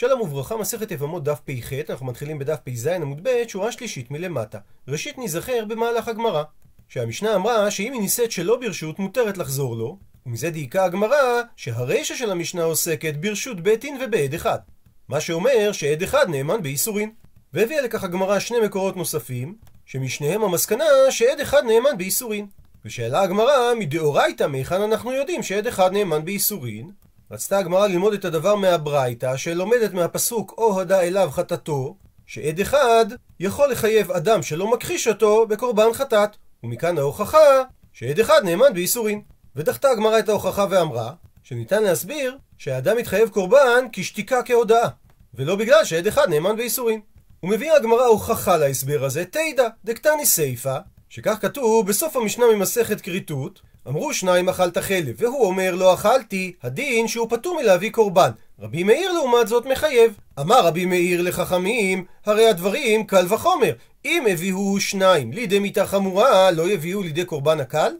שלום וברכה, מסכת יבמות דף פ"ח, אנחנו מתחילים בדף פ"ז עמוד ב', שורה שלישית מלמטה. ראשית ניזכר במהלך הגמרא, שהמשנה אמרה שאם היא נישאת שלא ברשות, מותרת לחזור לו, ומזה דייקה הגמרא שהרישא של המשנה עוסקת ברשות בית דין ובעד אחד. מה שאומר שעד אחד נאמן באיסורין. והביאה לכך הגמרא שני מקורות נוספים, שמשניהם המסקנה שעד אחד נאמן באיסורין. ושאלה הגמרא, מדאורייתא מהיכן אנחנו יודעים שעד אחד נאמן באיסורין? רצתה הגמרא ללמוד את הדבר מהברייתא, שלומדת מהפסוק או הודע אליו חטאתו, שעד אחד יכול לחייב אדם שלא מכחיש אותו בקורבן חטאת. ומכאן ההוכחה שעד אחד נאמן באיסורין. ודחתה הגמרא את ההוכחה ואמרה, שניתן להסביר שהאדם מתחייב קורבן כי שתיקה כהודאה, ולא בגלל שעד אחד נאמן באיסורין. ומביאה הגמרא הוכחה להסבר הזה, תדע, דקתני סיפא, שכך כתוב בסוף המשנה ממסכת כריתות, אמרו שניים אכלת חלב, והוא אומר לא אכלתי, הדין שהוא פטור מלהביא קורבן. רבי מאיר לעומת זאת מחייב. אמר רבי מאיר לחכמים, הרי הדברים קל וחומר. אם הביאו שניים לידי מיתה חמורה, לא יביאו לידי קורבן הקל?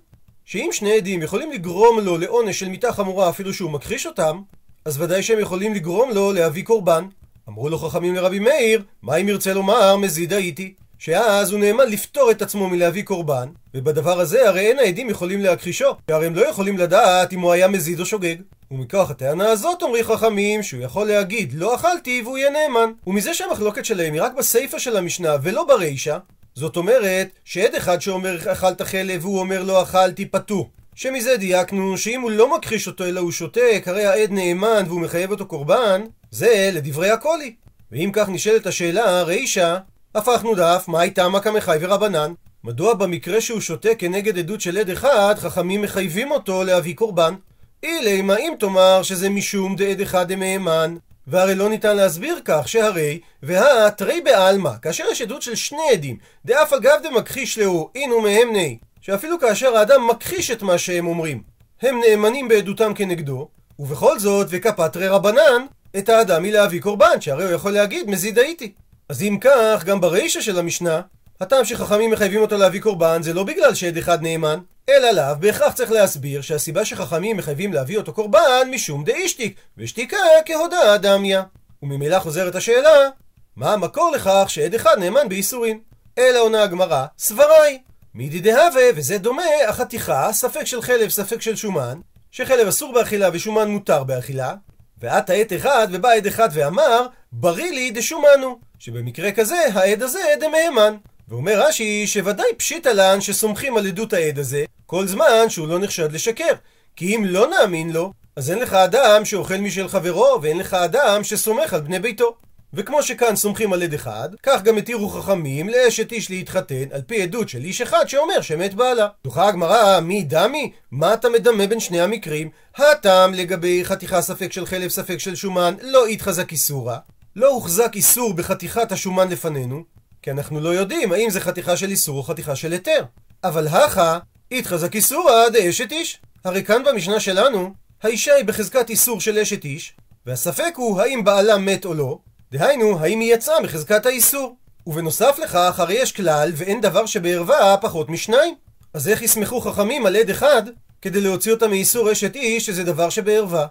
שאם שני עדים יכולים לגרום לו לעונש של מיתה חמורה אפילו שהוא מכחיש אותם, אז ודאי שהם יכולים לגרום לו להביא קורבן. אמרו לו חכמים לרבי מאיר, מה אם ירצה לומר מזיד הייתי? שאז הוא נאמן לפטור את עצמו מלהביא קורבן, ובדבר הזה הרי אין העדים יכולים להכחישו, שהרי הם לא יכולים לדעת אם הוא היה מזיד או שוגג. ומכוח הטענה הזאת אומרי חכמים שהוא יכול להגיד לא אכלתי והוא יהיה נאמן. ומזה שהמחלוקת שלהם היא רק בסיפא של המשנה ולא ברישא, זאת אומרת שעד אחד שאומר אכלת חלב והוא אומר לא אכלתי פטור. שמזה דייקנו שאם הוא לא מכחיש אותו אלא הוא שותק, הרי העד נאמן והוא מחייב אותו קורבן, זה לדברי הקולי. ואם כך נשאלת השאלה, רישא, הפכנו דף, מהי תמא קמחי ורבנן? מדוע במקרה שהוא שותק כנגד עדות של עד אחד, חכמים מחייבים אותו להביא קורבן? אילי, מה אם תאמר שזה משום דעד אחד דמהימן? והרי לא ניתן להסביר כך שהרי, והתרי בעלמא, כאשר יש עדות של שני עדים, דאף אגב דמכחיש לאו, אינו מהם ני, שאפילו כאשר האדם מכחיש את מה שהם אומרים, הם נאמנים בעדותם כנגדו, ובכל זאת, וכפתרי רבנן, את האדם מלהביא קורבן, שהרי הוא יכול להגיד מזיד הייתי. אז אם כך, גם ברישא של המשנה, הטעם שחכמים מחייבים אותו להביא קורבן זה לא בגלל שעד אחד נאמן, אלא לאו בהכרח צריך להסביר שהסיבה שחכמים מחייבים להביא אותו קורבן משום דאישתיק, ושתיקה כהודאה דמיה. וממילא חוזרת השאלה, מה המקור לכך שעד אחד נאמן באיסורין? אלא עונה הגמרא, סברא היא. מידי דהווה, וזה דומה, לחתיכה, ספק של חלב, ספק של שומן, שחלב אסור באכילה ושומן מותר באכילה, ואת העד אחד ובא עד אחד ואמר, בריא לי דשומנו, שבמקרה כזה העד הזה דמהימן. ואומר רש"י שוודאי פשיטא לן שסומכים על עדות העד הזה כל זמן שהוא לא נחשד לשקר. כי אם לא נאמין לו, אז אין לך אדם שאוכל משל חברו, ואין לך אדם שסומך על בני ביתו. וכמו שכאן סומכים על עד אחד, כך גם התירו חכמים לאשת איש להתחתן על פי עדות של איש אחד שאומר שמת בעלה. דוחה הגמרא, מי דמי? מה אתה מדמה בין שני המקרים? הטעם לגבי חתיכה ספק של חלב ספק של שומן, לא התחזק איסורה. לא הוחזק איסור בחתיכת השומן לפנינו, כי אנחנו לא יודעים האם זה חתיכה של איסור או חתיכה של היתר. אבל הכה, התחזק איסורא דאשת איש. הרי כאן במשנה שלנו, האישה היא בחזקת איסור של אשת איש, והספק הוא האם בעלה מת או לא, דהיינו, האם היא יצאה מחזקת האיסור. ובנוסף לכך, הרי יש כלל, ואין דבר שבערווה פחות משניים. אז איך יסמכו חכמים על עד אחד, כדי להוציא אותה מאיסור אשת איש, שזה דבר שבערווה?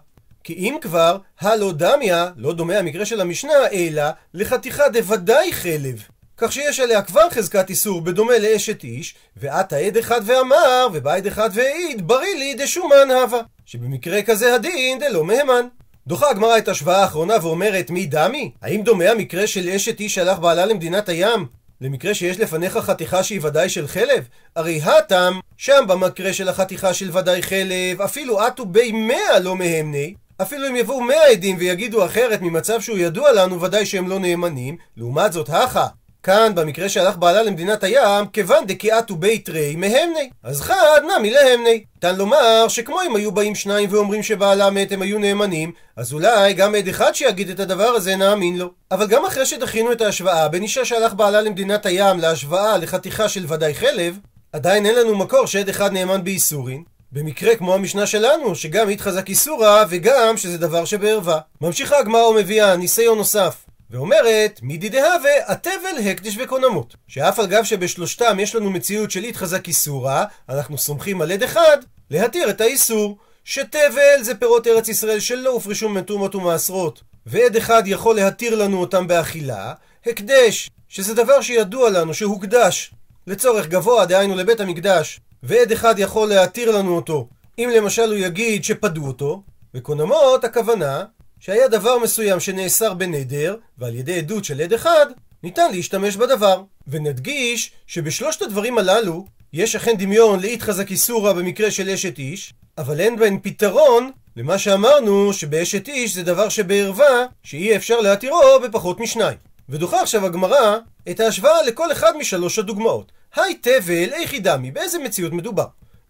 כי אם כבר, הלא דמיה, לא דומה המקרה של המשנה, אלא לחתיכה דוודאי חלב. כך שיש עליה כבר חזקת איסור בדומה לאשת איש, ואת העד אחד ואמר, ובא אחד והעיד, בריא לי דשומן הווה. שבמקרה כזה הדין דלא מהימן. דוחה הגמרא את השוואה האחרונה ואומרת מי דמי? האם דומה המקרה של אשת איש שהלך בעלה למדינת הים? למקרה שיש לפניך חתיכה שהיא ודאי של חלב? הרי הטם, שם במקרה של החתיכה של ודאי חלב, אפילו אטו בי מאה לא מהמני, אפילו אם יבואו מאה עדים ויגידו אחרת ממצב שהוא ידוע לנו, ודאי שהם לא נאמנים. לעומת זאת, הכה, כאן, במקרה שהלך בעלה למדינת הים, כיוון דקיאתו בית רי מהמני. אז חד נמי להמני. ניתן לומר שכמו אם היו באים שניים ואומרים שבעלה מת הם היו נאמנים, אז אולי גם עד אחד שיגיד את הדבר הזה נאמין לו. אבל גם אחרי שדחינו את ההשוואה בין אישה שהלך בעלה למדינת הים להשוואה לחתיכה של ודאי חלב, עדיין אין לנו מקור שעד אחד נאמן באיסורין. במקרה כמו המשנה שלנו, שגם התחזק איסורה וגם שזה דבר שבערווה. ממשיכה הגמרא ומביאה ניסיון נוסף. ואומרת, מידי דהווה, התבל הקדיש וקונמות. שאף על גב שבשלושתם יש לנו מציאות של התחזק איסורה, אנחנו סומכים על עד אחד להתיר את האיסור. שתבל זה פירות ארץ ישראל שלא הופרשו מטומאות ומעשרות. ועד אחד יכול להתיר לנו אותם באכילה, הקדש, שזה דבר שידוע לנו שהוקדש לצורך גבוה, דהיינו לבית המקדש, ועד אחד יכול להתיר לנו אותו, אם למשל הוא יגיד שפדו אותו, וקונמות הכוונה שהיה דבר מסוים שנאסר בנדר, ועל ידי עדות של עד אחד, ניתן להשתמש בדבר. ונדגיש שבשלושת הדברים הללו, יש אכן דמיון לאית חזק איסורא במקרה של אשת איש, אבל אין בהן פתרון למה שאמרנו שבאשת איש זה דבר שבערווה, שאי אפשר להתירו בפחות משניים. ודוחה עכשיו הגמרא את ההשוואה לכל אחד משלוש הדוגמאות. היי תבל, איכי דמי, באיזה מציאות מדובר?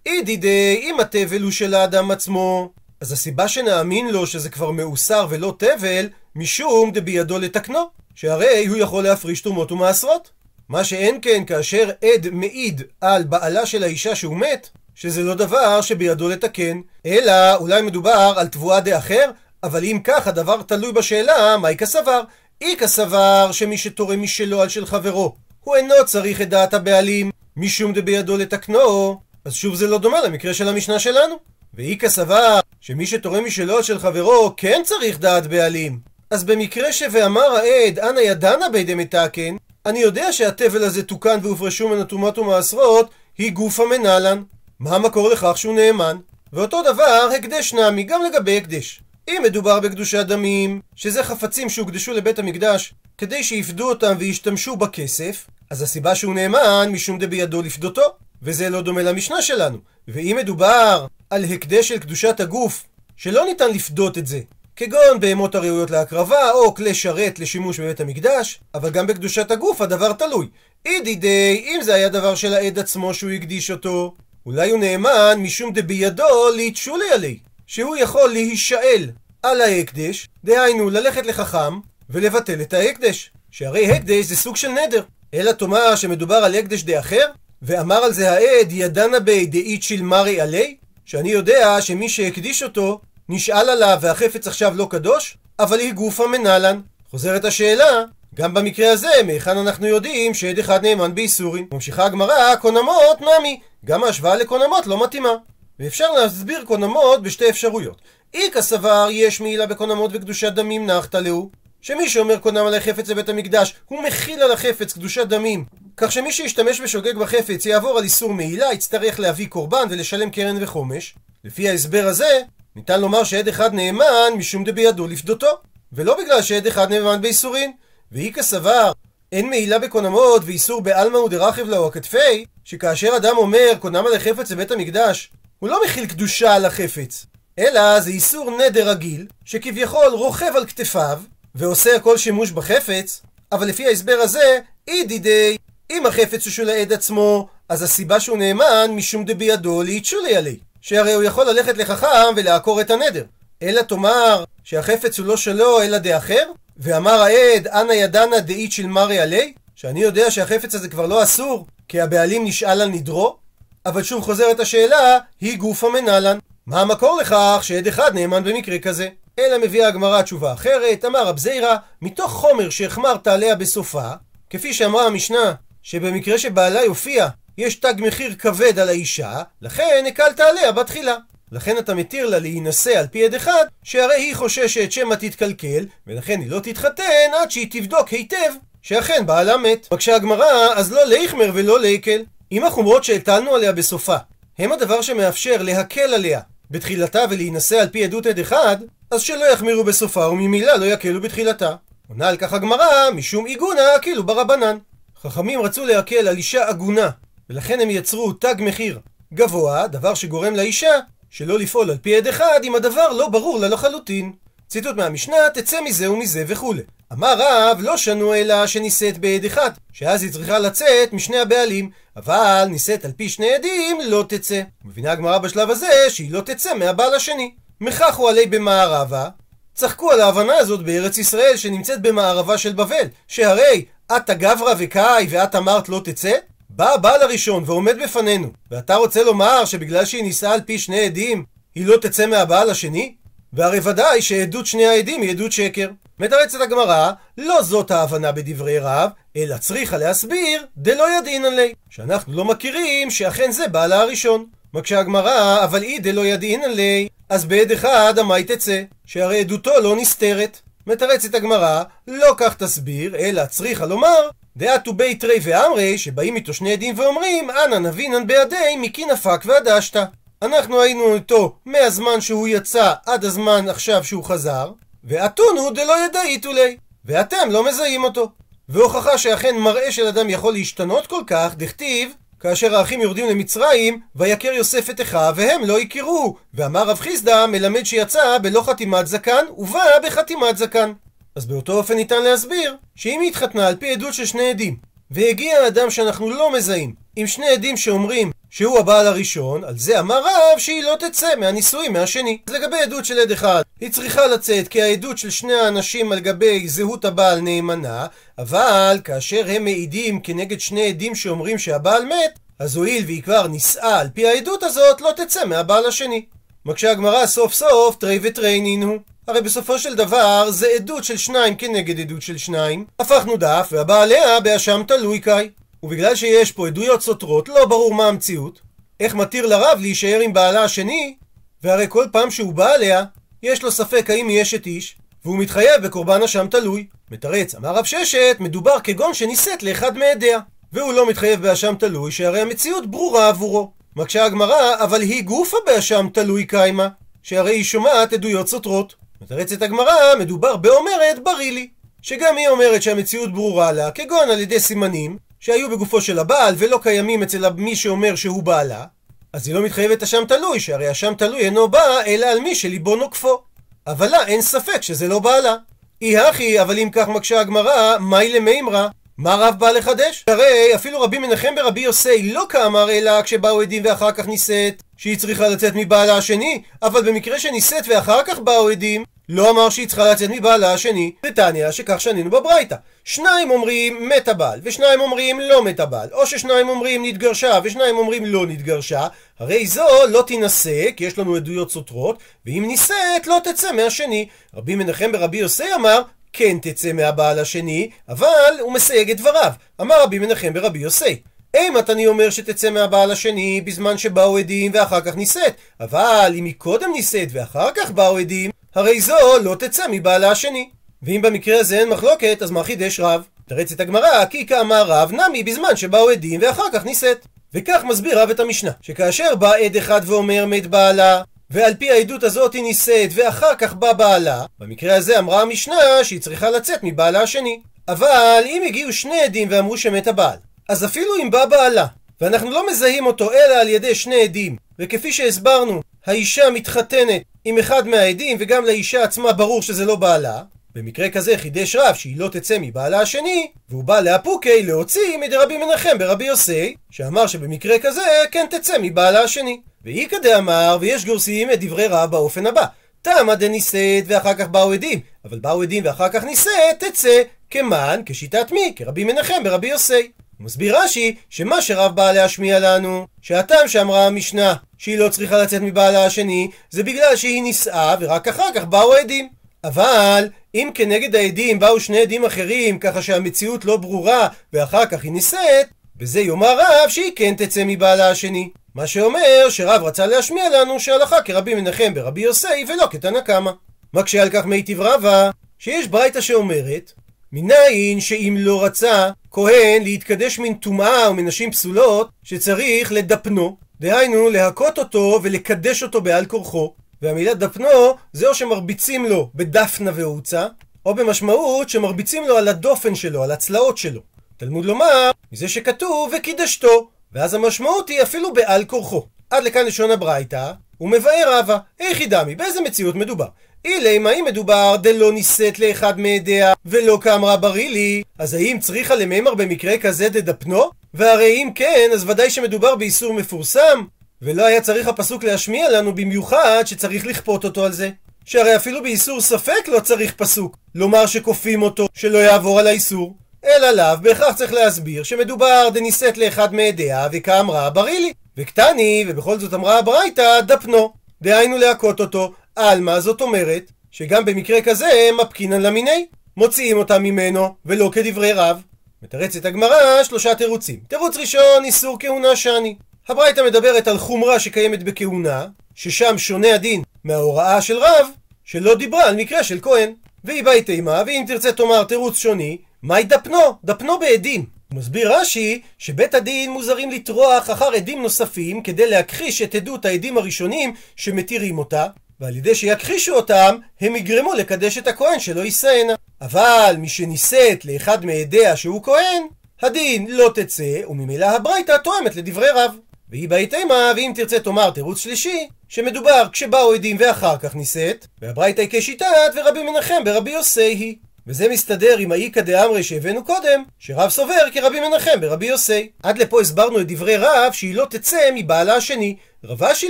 אידי די, אם התבל הוא של האדם עצמו, אז הסיבה שנאמין לו שזה כבר מאוסר ולא תבל, משום דבידו לתקנו, שהרי הוא יכול להפריש תרומות ומעשרות. מה שאין כן כאשר עד מעיד על בעלה של האישה שהוא מת, שזה לא דבר שבידו לתקן, אלא אולי מדובר על תבואה דאחר, אבל אם כך הדבר תלוי בשאלה מהי כסבר. אי כסבר שמי שתורם משלו על של חברו, הוא אינו צריך את דעת הבעלים, משום דבידו לתקנו, אז שוב זה לא דומה למקרה של המשנה שלנו. ואי כסבר שמי שתורם משלו של חברו כן צריך דעת בעלים. אז במקרה ש"ואמר העד אנא ידענה בידי מתקן", אני יודע שהתבל הזה תוקן והופרשו מן התרומות ומעשרות, היא גופה מנהלן. מה המקור לכך שהוא נאמן? ואותו דבר הקדש נמי גם לגבי הקדש. אם מדובר בקדושת דמים, שזה חפצים שהוקדשו לבית המקדש כדי שיפדו אותם וישתמשו בכסף, אז הסיבה שהוא נאמן משום דבידו לפדותו. וזה לא דומה למשנה שלנו. ואם מדובר על הקדש של קדושת הגוף, שלא ניתן לפדות את זה, כגון בהמות הראויות להקרבה, או כלי שרת לשימוש בבית המקדש, אבל גם בקדושת הגוף הדבר תלוי. אידי די, אם זה היה דבר של העד עצמו שהוא הקדיש אותו, אולי הוא נאמן משום דבידו ליתשולי עלי, שהוא יכול להישאל על ההקדש, דהיינו ללכת לחכם ולבטל את ההקדש, שהרי הקדש זה סוג של נדר. אלא תאמר שמדובר על הקדש דאחר, ואמר על זה העד ידנה בי דאית של מרי עלי, שאני יודע שמי שהקדיש אותו נשאל עליו והחפץ עכשיו לא קדוש, אבל היא גופה מנהלן. חוזרת השאלה, גם במקרה הזה, מהיכן אנחנו יודעים שעד אחד נאמן באיסורים? ממשיכה הגמרא, קונמות נמי. גם ההשוואה לקונמות לא מתאימה. ואפשר להסביר קונמות בשתי אפשרויות. איכא סבר יש מעילה בקונמות וקדושת דמים נחתא להו. שמי שאומר קונם על החפץ לבית המקדש, הוא מכיל על החפץ קדושת דמים. כך שמי שישתמש בשוגג בחפץ יעבור על איסור מעילה, יצטרך להביא קורבן ולשלם קרן וחומש. לפי ההסבר הזה, ניתן לומר שעד אחד נאמן משום דבידו לפדותו, ולא בגלל שעד אחד נאמן באיסורין. ואיכא סבר, אין מעילה בקונמות ואיסור בעלמא ודרכב לאו הכתפי, שכאשר אדם אומר קונם על החפץ לבית המקדש, הוא לא מכיל קדושה על החפץ, אלא זה איסור נדר רגיל, שכביכול רוכב על כתפיו, ועושה כל שימוש בחפץ, אבל לפי ההסבר הזה, אידי די, אם החפץ הוא של העד עצמו, אז הסיבה שהוא נאמן משום דבידו ליתשולי עלי. שהרי הוא יכול ללכת לחכם ולעקור את הנדר. אלא תאמר שהחפץ הוא לא שלו אלא דאחר? ואמר העד, אנא ידנה דאית של מרי עלי? שאני יודע שהחפץ הזה כבר לא אסור, כי הבעלים נשאל על נדרו? אבל שוב חוזרת השאלה, היא גופה מנהלן. מה המקור לכך שעד אחד נאמן במקרה כזה? אלא מביאה הגמרא תשובה אחרת, אמר רב זיירא, מתוך חומר שהחמרת עליה בסופה, כפי שאמרה המשנה, שבמקרה שבעלה יופיע, יש תג מחיר כבד על האישה, לכן הקלת עליה בתחילה. לכן אתה מתיר לה להינשא על פי עד אחד, שהרי היא חוששת שמא תתקלקל, ולכן היא לא תתחתן עד שהיא תבדוק היטב שאכן בעלה מת. מקשה הגמרא, אז לא ליחמר ולא ליקל. אם החומרות שהטלנו עליה בסופה, הם הדבר שמאפשר להקל עליה בתחילתה ולהינשא על פי עדות עד אחד, אז שלא יחמירו בסופה וממילא לא יקלו בתחילתה. עונה על כך הגמרא, משום עיגונה כאילו ברבנן. חכמים רצו להקל על אישה עגונה, ולכן הם יצרו תג מחיר גבוה, דבר שגורם לאישה שלא לפעול על פי עד אחד אם הדבר לא ברור לה לחלוטין. ציטוט מהמשנה, תצא מזה ומזה וכולי. אמר רב, לא שנו אלא שנישאת בעד אחד, שאז היא צריכה לצאת משני הבעלים, אבל נישאת על פי שני עדים לא תצא. מבינה הגמרא בשלב הזה שהיא לא תצא מהבעל השני. מכחו עלי במערבה, צחקו על ההבנה הזאת בארץ ישראל שנמצאת במערבה של בבל, שהרי את גברא וקאי ואת אמרת לא תצא? בא הבעל הראשון ועומד בפנינו, ואתה רוצה לומר שבגלל שהיא נישאה על פי שני עדים, היא לא תצא מהבעל השני? והרי ודאי שעדות שני העדים היא עדות שקר. מתרצת הגמרא, לא זאת ההבנה בדברי רב, אלא צריכה להסביר דלא ידעינן לי, שאנחנו לא מכירים שאכן זה בעלה הראשון. מקשה הגמרא, אבל אי דלא ידעינן לי, אז בעד אחד המאי תצא, שהרי עדותו לא נסתרת. מתרצת הגמרא, לא כך תסביר, אלא צריכה לומר, דעתו בי תרי ואמרי, שבאים איתו שני עדים ואומרים, אנא נבינן בידי מקי נפק ועדשתא. אנחנו היינו איתו מהזמן שהוא יצא עד הזמן עכשיו שהוא חזר, ואתונו דלא ידעיתו לי, ואתם לא מזהים אותו. והוכחה שאכן מראה של אדם יכול להשתנות כל כך, דכתיב, כאשר האחים יורדים למצרים, ויכר יוסף את אחיו, והם לא הכירו. ואמר רב חיסדא, מלמד שיצא בלא חתימת זקן, ובא בחתימת זקן. אז באותו אופן ניתן להסביר, שאם היא התחתנה על פי עדות של שני עדים, והגיע האדם שאנחנו לא מזהים, עם שני עדים שאומרים שהוא הבעל הראשון, על זה אמר רב שהיא לא תצא מהנישואים מהשני. אז לגבי עדות של עד אחד, היא צריכה לצאת כי העדות של שני האנשים על גבי זהות הבעל נאמנה, אבל כאשר הם מעידים כנגד שני עדים שאומרים שהבעל מת, אז הואיל והיא כבר נישאה על פי העדות הזאת, לא תצא מהבעל השני. מקשה הגמרא סוף סוף תרי ותרי הוא. הרי בסופו של דבר זה עדות של שניים כנגד עדות של שניים. הפכנו דף והבעליה באשם תלוי קאי. ובגלל שיש פה עדויות סותרות, לא ברור מה המציאות. איך מתיר לרב להישאר עם בעלה השני? והרי כל פעם שהוא בא אליה, יש לו ספק האם היא אשת איש, והוא מתחייב בקורבן אשם תלוי. מתרץ, אמר רב ששת, מדובר כגון שנישאת לאחד מעדיה. והוא לא מתחייב באשם תלוי, שהרי המציאות ברורה עבורו. מקשה הגמרא, אבל היא גופה באשם תלוי קיימה, שהרי היא שומעת עדויות סותרות. מתרצת הגמרא, מדובר באומרת ברי לי. שגם היא אומרת שהמציאות ברורה לה, כגון על ידי סימנים, שהיו בגופו של הבעל ולא קיימים אצל מי שאומר שהוא בעלה, אז היא לא מתחייבת אשם תלוי, שהרי אשם תלוי אינו בא אלא על מי שליבו נוקפו. אבל לה אין ספק שזה לא בעלה. אי הכי, אבל אם כך מקשה הגמרא, מאי למימרא? מה רב בא לחדש? הרי אפילו רבי מנחם ברבי יוסי לא כאמר אלא כשבאו עדים ואחר כך נישאת שהיא צריכה לצאת מבעלה השני, אבל במקרה שנישאת ואחר כך באו עדים, לא אמר שהיא צריכה לצאת מבעלה השני, ותניא שכך שנינו בברייתא. שניים אומרים מת הבעל, ושניים אומרים לא מת הבעל, או ששניים אומרים נתגרשה, ושניים אומרים לא נתגרשה, הרי זו לא תינשא, כי יש לנו עדויות סותרות, ואם נישאת לא תצא מהשני. רבי מנחם ברבי יוסי אמר, כן תצא מהבעל השני, אבל הוא מסייג את דבריו. אמר רבי מנחם ברבי יוסי. אימת אני אומר שתצא מהבעל השני בזמן שבאו עדים ואחר כך נישאת, אבל אם היא קודם נישאת ואחר כך באו עדים, הרי זו לא תצא מבעלה השני. ואם במקרה הזה אין מחלוקת, אז מה חידש רב? תרץ את הגמרא, כי כאמר רב נמי בזמן שבאו עדים ואחר כך נישאת. וכך מסביר רב את המשנה, שכאשר בא עד אחד ואומר מת בעלה, ועל פי העדות הזאת היא נישאת ואחר כך בא בעלה, במקרה הזה אמרה המשנה שהיא צריכה לצאת מבעלה השני. אבל אם הגיעו שני עדים ואמרו שמת הבעל, אז אפילו אם בא בעלה, ואנחנו לא מזהים אותו אלא על ידי שני עדים, וכפי שהסברנו, האישה מתחתנת עם אחד מהעדים, וגם לאישה עצמה ברור שזה לא בעלה, במקרה כזה חידש רב שהיא לא תצא מבעלה השני, והוא בא לאפוקי להוציא מדרבי מנחם ברבי יוסי, שאמר שבמקרה כזה כן תצא מבעלה השני. ואיכא דאמר, ויש גורסים את דברי רב באופן הבא. תמה דנישאת ואחר כך באו עדים, אבל באו עדים ואחר כך נישאת, תצא כמן, כשיטת מי? כרבי מנחם ברבי יוסי. הוא מסביר רש"י, שמה שרב בא להשמיע לנו, שהטעם שאמרה המשנה, שהיא לא צריכה לצאת מבעלה השני, זה בגלל שהיא נישאה ורק אחר כך באו עדים. אבל אם כנגד העדים באו שני עדים אחרים, ככה שהמציאות לא ברורה, ואחר כך היא נישאת, בזה יאמר רב שהיא כן תצא מבעלה השני. מה שאומר שרב רצה להשמיע לנו שהלכה כרבי מנחם ברבי יוסי ולא כתנא קמא. מקשה על כך מיטיב רבה, שיש ברייתא שאומרת מניין שאם לא רצה כהן להתקדש מן טומאה ומנשים פסולות, שצריך לדפנו, דהיינו להכות אותו ולקדש אותו בעל כורחו. והמילה דפנו זה או שמרביצים לו בדפנה והוצה, או במשמעות שמרביצים לו על הדופן שלו, על הצלעות שלו. תלמוד לומר, מזה שכתוב וקידשתו, ואז המשמעות היא אפילו בעל כורחו. עד לכאן לשון הברייתא, הוא מבאר רבא, איך ידמי, באיזה מציאות מדובר? אילי, מה אם מדובר דלא נישאת לאחד מעדיה ולא כאמרה ברילי, אז האם צריכה למימר במקרה כזה דדפנו? והרי אם כן, אז ודאי שמדובר באיסור מפורסם, ולא היה צריך הפסוק להשמיע לנו במיוחד שצריך לכפות אותו על זה. שהרי אפילו באיסור ספק לא צריך פסוק, לומר שכופים אותו, שלא יעבור על האיסור. אלא לאו, בהכרח צריך להסביר שמדובר דנישאת לאחד מעדיה וכאמרה ברילי. וקטני, ובכל זאת אמרה הברייתא, דפנו. דהיינו להכות אותו, עלמא זאת אומרת שגם במקרה כזה מפקינן למיני, מוציאים אותה ממנו ולא כדברי רב. מתרצת הגמרא שלושה תירוצים. תירוץ ראשון, איסור כהונה שני. הברייתא מדברת על חומרה שקיימת בכהונה, ששם שונה הדין מההוראה של רב, שלא דיברה על מקרה של כהן. והיא באי תימה, ואם תרצה תאמר תירוץ שוני, מהי דפנו? דפנו בעדים. מסביר רש"י שבית הדין מוזרים לטרוח אחר עדים נוספים כדי להכחיש את עדות העדים הראשונים שמתירים אותה, ועל ידי שיכחישו אותם, הם יגרמו לקדש את הכהן שלא יישאנה. אבל מי שנישאת לאחד מעדיה שהוא כהן, הדין לא תצא, וממילא הברייתא תואמת לדברי רב. והיא באי תימה, ואם תרצה תאמר תירוץ שלישי, שמדובר כשבאו עדים ואחר כך נישאת, והברייתא היא כשיטת ורבי מנחם ברבי יוסי היא. וזה מסתדר עם האיכא דאמרי שהבאנו קודם, שרב סובר כרבי מנחם ברבי יוסי. עד לפה הסברנו את דברי רב שהיא לא תצא מבעלה השני. רב אשי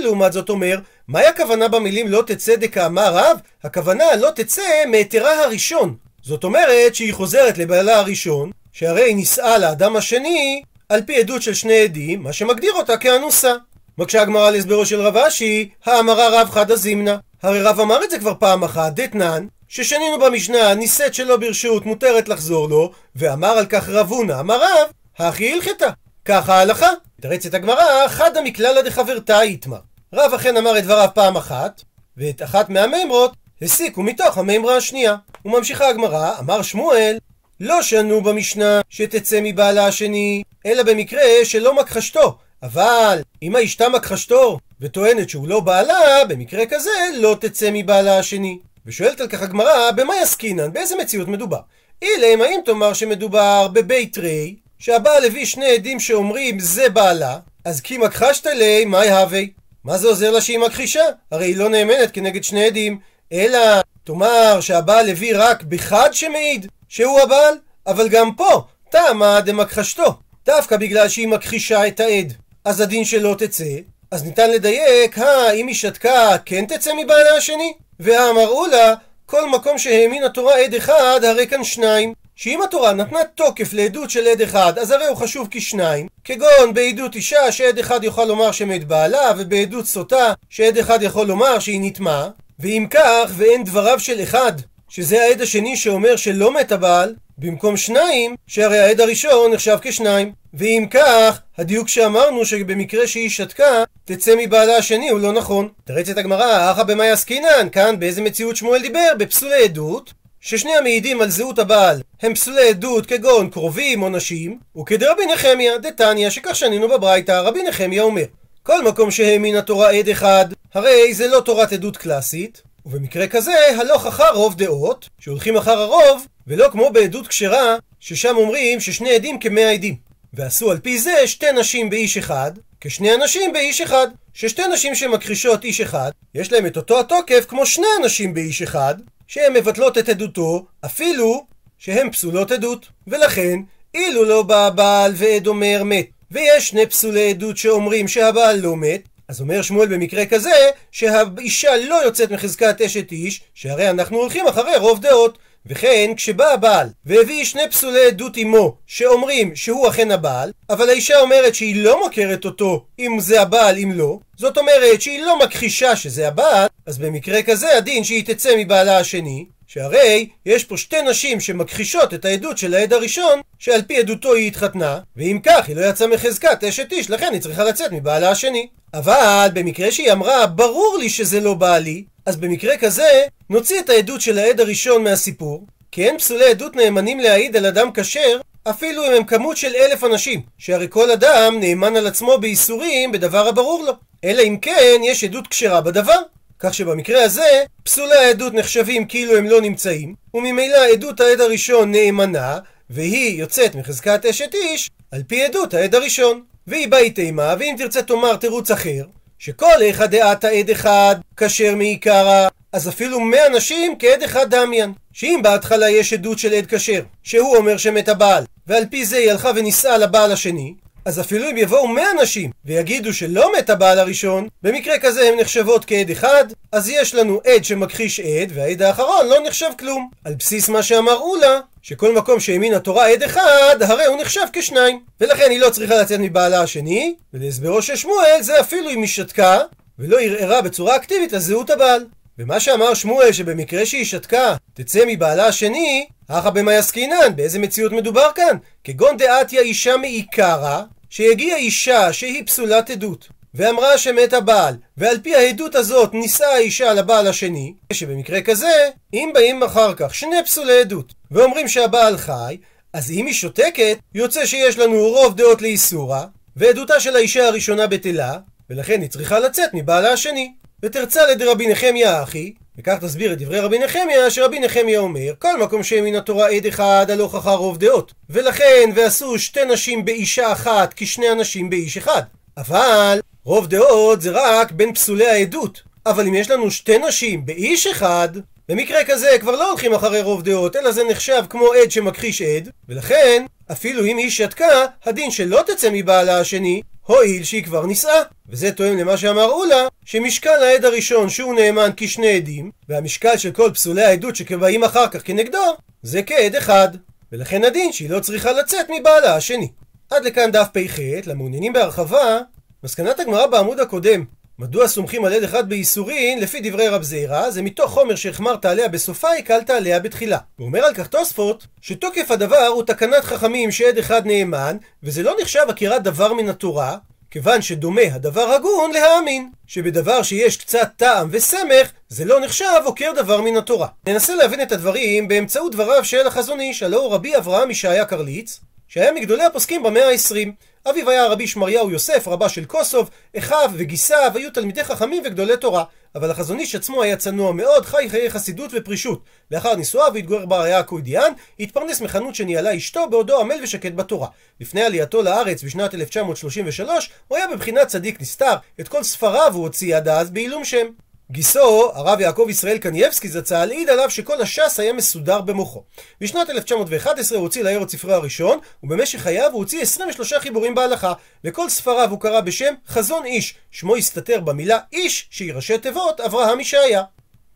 לעומת זאת אומר, מהי הכוונה במילים לא תצא דקאמר רב? הכוונה לא תצא מהיתרה הראשון. זאת אומרת שהיא חוזרת לבעלה הראשון, שהרי היא נישאה לאדם השני על פי עדות של שני עדים, מה שמגדיר אותה כאנוסה. מקשה הגמרא להסברו של רב אשי, האמרה רב חדא זימנה. הרי רב אמר את זה כבר פעם אחת, דתנן, ששנינו במשנה, נישאת שלא ברשות מותרת לחזור לו, ואמר על כך רב הונא, אמר רב, הכי הלכתה. ככה ההלכה. מתרצת הגמרא, חדא מכללא דחברתא איתמר. רב אכן אמר את דבריו פעם אחת, ואת אחת מהמימרות הסיקו מתוך המימרה השנייה. וממשיכה הגמרא, אמר שמואל, לא שנו במשנה שתצא מבעלה השני, אלא במקרה שלא מכחשתו. אבל אם האשתה מכחשתו וטוענת שהוא לא בעלה, במקרה כזה לא תצא מבעלה השני. ושואלת על כך הגמרא, במה יסקינן? באיזה מציאות מדובר? אילם, האם תאמר שמדובר בבית רי, שהבעל הביא שני עדים שאומרים זה בעלה, אז כי מכחשת לי, מאי הווי? מה זה עוזר לה שהיא מכחישה? הרי היא לא נאמנת כנגד שני עדים, אלא תאמר שהבעל הביא רק בחד שמעיד שהוא הבעל, אבל גם פה, תמה דמכחשתו, דווקא בגלל שהיא מכחישה את העד, אז הדין שלא תצא, אז ניתן לדייק, הא, אם היא שתקה, כן תצא מבעלה השני? ואמרו לה, כל מקום שהאמין התורה עד אחד, הרי כאן שניים. שאם התורה נתנה תוקף לעדות של עד אחד, אז הרי הוא חשוב כשניים, כגון בעדות אישה שעד אחד יוכל לומר שמת בעלה, ובעדות סוטה שעד אחד יכול לומר שהיא נטמעה, ואם כך, ואין דבריו של אחד, שזה העד השני שאומר שלא מת הבעל, במקום שניים, שהרי העד הראשון נחשב כשניים. ואם כך, הדיוק שאמרנו שבמקרה שהיא שתקה, תצא מבעלה השני הוא לא נכון. תרץ את הגמרא, אחא במאי עסקינן, כאן באיזה מציאות שמואל דיבר? בפסולי עדות, ששני המעידים על זהות הבעל הם פסולי עדות כגון קרובים או נשים, וכדרבי נחמיה, דתניא, שכך שנינו בברייתא, רבי נחמיה אומר, כל מקום שהאמין התורה עד אחד, הרי זה לא תורת עדות קלאסית, ובמקרה כזה, הלוך אחר רוב דעות, שהולכים אחר הרוב, ולא כמו בעדות כשרה, ששם אומרים ששני עדים כמאה עדים. ועשו על פי זה שתי נשים באיש אחד, כשני אנשים באיש אחד. ששתי נשים שמכחישות איש אחד, יש להם את אותו התוקף כמו שני אנשים באיש אחד, שהן מבטלות את עדותו, אפילו שהן פסולות עדות. ולכן, אילו לא בא הבעל ועד אומר מת, ויש שני פסולי עדות שאומרים שהבעל לא מת, אז אומר שמואל במקרה כזה, שהאישה לא יוצאת מחזקת אשת איש, שהרי אנחנו הולכים אחרי רוב דעות. וכן, כשבא הבעל והביא שני פסולי עדות עמו, שאומרים שהוא אכן הבעל, אבל האישה אומרת שהיא לא מוכרת אותו אם זה הבעל אם לא, זאת אומרת שהיא לא מכחישה שזה הבעל, אז במקרה כזה הדין שהיא תצא מבעלה השני, שהרי יש פה שתי נשים שמכחישות את העדות של העד הראשון, שעל פי עדותו היא התחתנה, ואם כך היא לא יצאה מחזקת אשת איש, לכן היא צריכה לצאת מבעלה השני. אבל במקרה שהיא אמרה, ברור לי שזה לא בעלי, אז במקרה כזה, נוציא את העדות של העד הראשון מהסיפור, כי אין פסולי עדות נאמנים להעיד על אדם כשר, אפילו אם הם כמות של אלף אנשים, שהרי כל אדם נאמן על עצמו בייסורים בדבר הברור לו. אלא אם כן יש עדות כשרה בדבר. כך שבמקרה הזה, פסולי העדות נחשבים כאילו הם לא נמצאים, וממילא עדות העד הראשון נאמנה, והיא יוצאת מחזקת אשת איש, על פי עדות העד הראשון. והיא באי תימה, ואם תרצה תאמר תירוץ אחר, שכל איכא דעתה עד אחד כשר מעיקרא, אז אפילו מאה נשים כעד אחד דמיין. שאם בהתחלה יש עדות של עד כשר, שהוא אומר שמת הבעל, ועל פי זה היא הלכה ונישאה לבעל השני, אז אפילו אם יבואו מאה נשים ויגידו שלא מת הבעל הראשון, במקרה כזה הן נחשבות כעד אחד, אז יש לנו עד שמכחיש עד, והעד האחרון לא נחשב כלום. על בסיס מה שאמר אולה, שכל מקום שהאמין התורה עד אחד, הרי הוא נחשב כשניים. ולכן היא לא צריכה לצאת מבעלה השני, ולהסברו של שמואל זה אפילו אם היא שתקה, ולא ערערה בצורה אקטיבית על זהות הבעל. ומה שאמר שמואל שבמקרה שהיא שתקה תצא מבעלה השני, הכא במאי עסקינן, באיזה מציאות מדובר כאן? כגון דעתיה אישה מעיקרא, שיגיע אישה שהיא פסולת עדות, ואמרה שמת הבעל, ועל פי העדות הזאת נישאה האישה לבעל השני, שבמקרה כזה, אם באים אחר כך שני פסולי עדות, ואומרים שהבעל חי, אז אם היא שותקת, יוצא שיש לנו רוב דעות לאיסורה, ועדותה של האישה הראשונה בטלה, ולכן היא צריכה לצאת מבעלה השני. ותרצה לדרבי נחמיה אחי, וכך תסביר את דברי רבי נחמיה, שרבי נחמיה אומר, כל מקום שאין מן התורה עד אחד, הלוך אחר רוב דעות. ולכן, ועשו שתי נשים באישה אחת, כשני אנשים באיש אחד. אבל, רוב דעות זה רק בין פסולי העדות. אבל אם יש לנו שתי נשים באיש אחד, במקרה כזה כבר לא הולכים אחרי רוב דעות, אלא זה נחשב כמו עד שמכחיש עד, ולכן, אפילו אם היא שתקה, הדין שלא תצא מבעלה השני, הואיל שהיא כבר נישאה. וזה תואם למה שאמר עולא, שמשקל העד הראשון שהוא נאמן כשני עדים, והמשקל של כל פסולי העדות שבאים אחר כך כנגדו, זה כעד אחד. ולכן הדין שהיא לא צריכה לצאת מבעלה השני. עד לכאן דף פ"ח, למעוניינים בהרחבה, מסקנת הגמרא בעמוד הקודם, מדוע סומכים על עד אחד באיסורין, לפי דברי רב זירא, זה מתוך חומר שהחמרת עליה בסופה, הקלת עליה בתחילה. הוא אומר על כך תוספות, שתוקף הדבר הוא תקנת חכמים שעד אחד נאמן, וזה לא נחשב עקירת דבר מן התורה, כיוון שדומה הדבר הגון להאמין, שבדבר שיש קצת טעם וסמך, זה לא נחשב עוקר דבר מן התורה. ננסה להבין את הדברים באמצעות דבריו של החזון איש, הלא רבי אברהם ישעיה קרליץ, שהיה מגדולי הפוסקים במאה ה-20. אביו היה רבי שמריהו יוסף, רבה של קוסוב, אחיו וגיסיו היו תלמידי חכמים וגדולי תורה. אבל החזון איש עצמו היה צנוע מאוד, חי חיי חסידות ופרישות. לאחר נישואיו התגורר בעריה הקוידיאן, התפרנס מחנות שניהלה אשתו בעודו עמל ושקט בתורה. לפני עלייתו לארץ בשנת 1933, הוא היה בבחינת צדיק נסתר, את כל ספריו הוא הוציא עד אז בעילום שם. גיסו, הרב יעקב ישראל קנייבסקי זצ"ל, העיד עליו שכל הש"ס היה מסודר במוחו. בשנת 1911 הוא הוציא לעיר את ספרו הראשון, ובמשך חייו הוא הוציא 23 חיבורים בהלכה. לכל ספריו הוא קרא בשם חזון איש, שמו הסתתר במילה איש, שהיא ראשי תיבות אברהם ישעיה.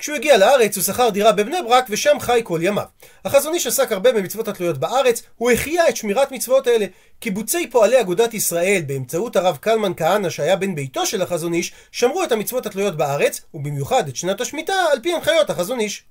כשהוא הגיע לארץ הוא שכר דירה בבני ברק ושם חי כל ימיו. החזון איש עסק הרבה במצוות התלויות בארץ, הוא החיה את שמירת מצוות אלה. קיבוצי פועלי אגודת ישראל באמצעות הרב קלמן כהנא שהיה בן ביתו של החזון איש, שמרו את המצוות התלויות בארץ, ובמיוחד את שנת השמיטה על פי הנחיות החזון איש.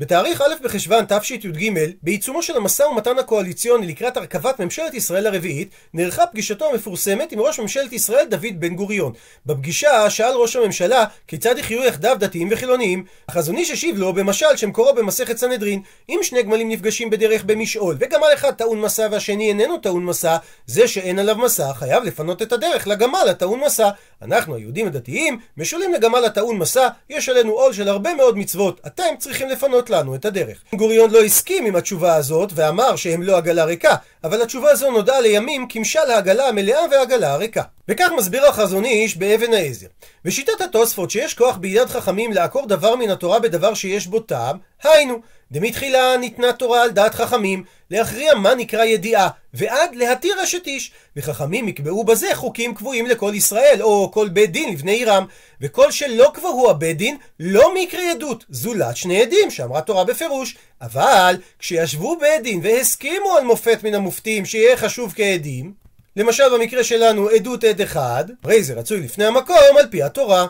בתאריך א' בחשוון תשי"ג, בעיצומו של המשא ומתן הקואליציוני לקראת הרכבת ממשלת ישראל הרביעית, נערכה פגישתו המפורסמת עם ראש ממשלת ישראל דוד בן גוריון. בפגישה שאל ראש הממשלה כיצד יחיו יחדיו דתיים וחילוניים. החזון איש השיב לו במשל שמקורו במסכת סנהדרין: אם שני גמלים נפגשים בדרך במשעול, וגמל אחד טעון מסע והשני איננו טעון מסע, זה שאין עליו מסע חייב לפנות את הדרך לגמל הטעון מסע. אנחנו היהודים הדתיים משולים לגמל הטעון מסע, יש עלינו עול של הרבה מאוד מצוות, אתם צריכים לפנות לנו את הדרך. גוריון לא הסכים עם התשובה הזאת ואמר שהם לא עגלה ריקה, אבל התשובה הזו נודעה לימים כמשל העגלה המלאה והעגלה הריקה. וכך מסביר החזון איש באבן העזר. בשיטת התוספות שיש כוח ביד חכמים לעקור דבר מן התורה בדבר שיש בו טעם, היינו, דמתחילה ניתנה תורה על דעת חכמים, להכריע מה נקרא ידיעה, ועד להתיר אשת איש. וחכמים יקבעו בזה חוקים קבועים לכל ישראל, או כל בית דין לבני עירם. וכל שלא קבעו הבית דין, לא מקרה עדות, זולת שני עדים, שאמרה תורה בפירוש. אבל כשישבו בית דין והסכימו על מופת מן המופתים שיהיה חשוב כעדים, למשל במקרה שלנו עדות עד אחד, הרי זה רצוי לפני המקום על פי התורה.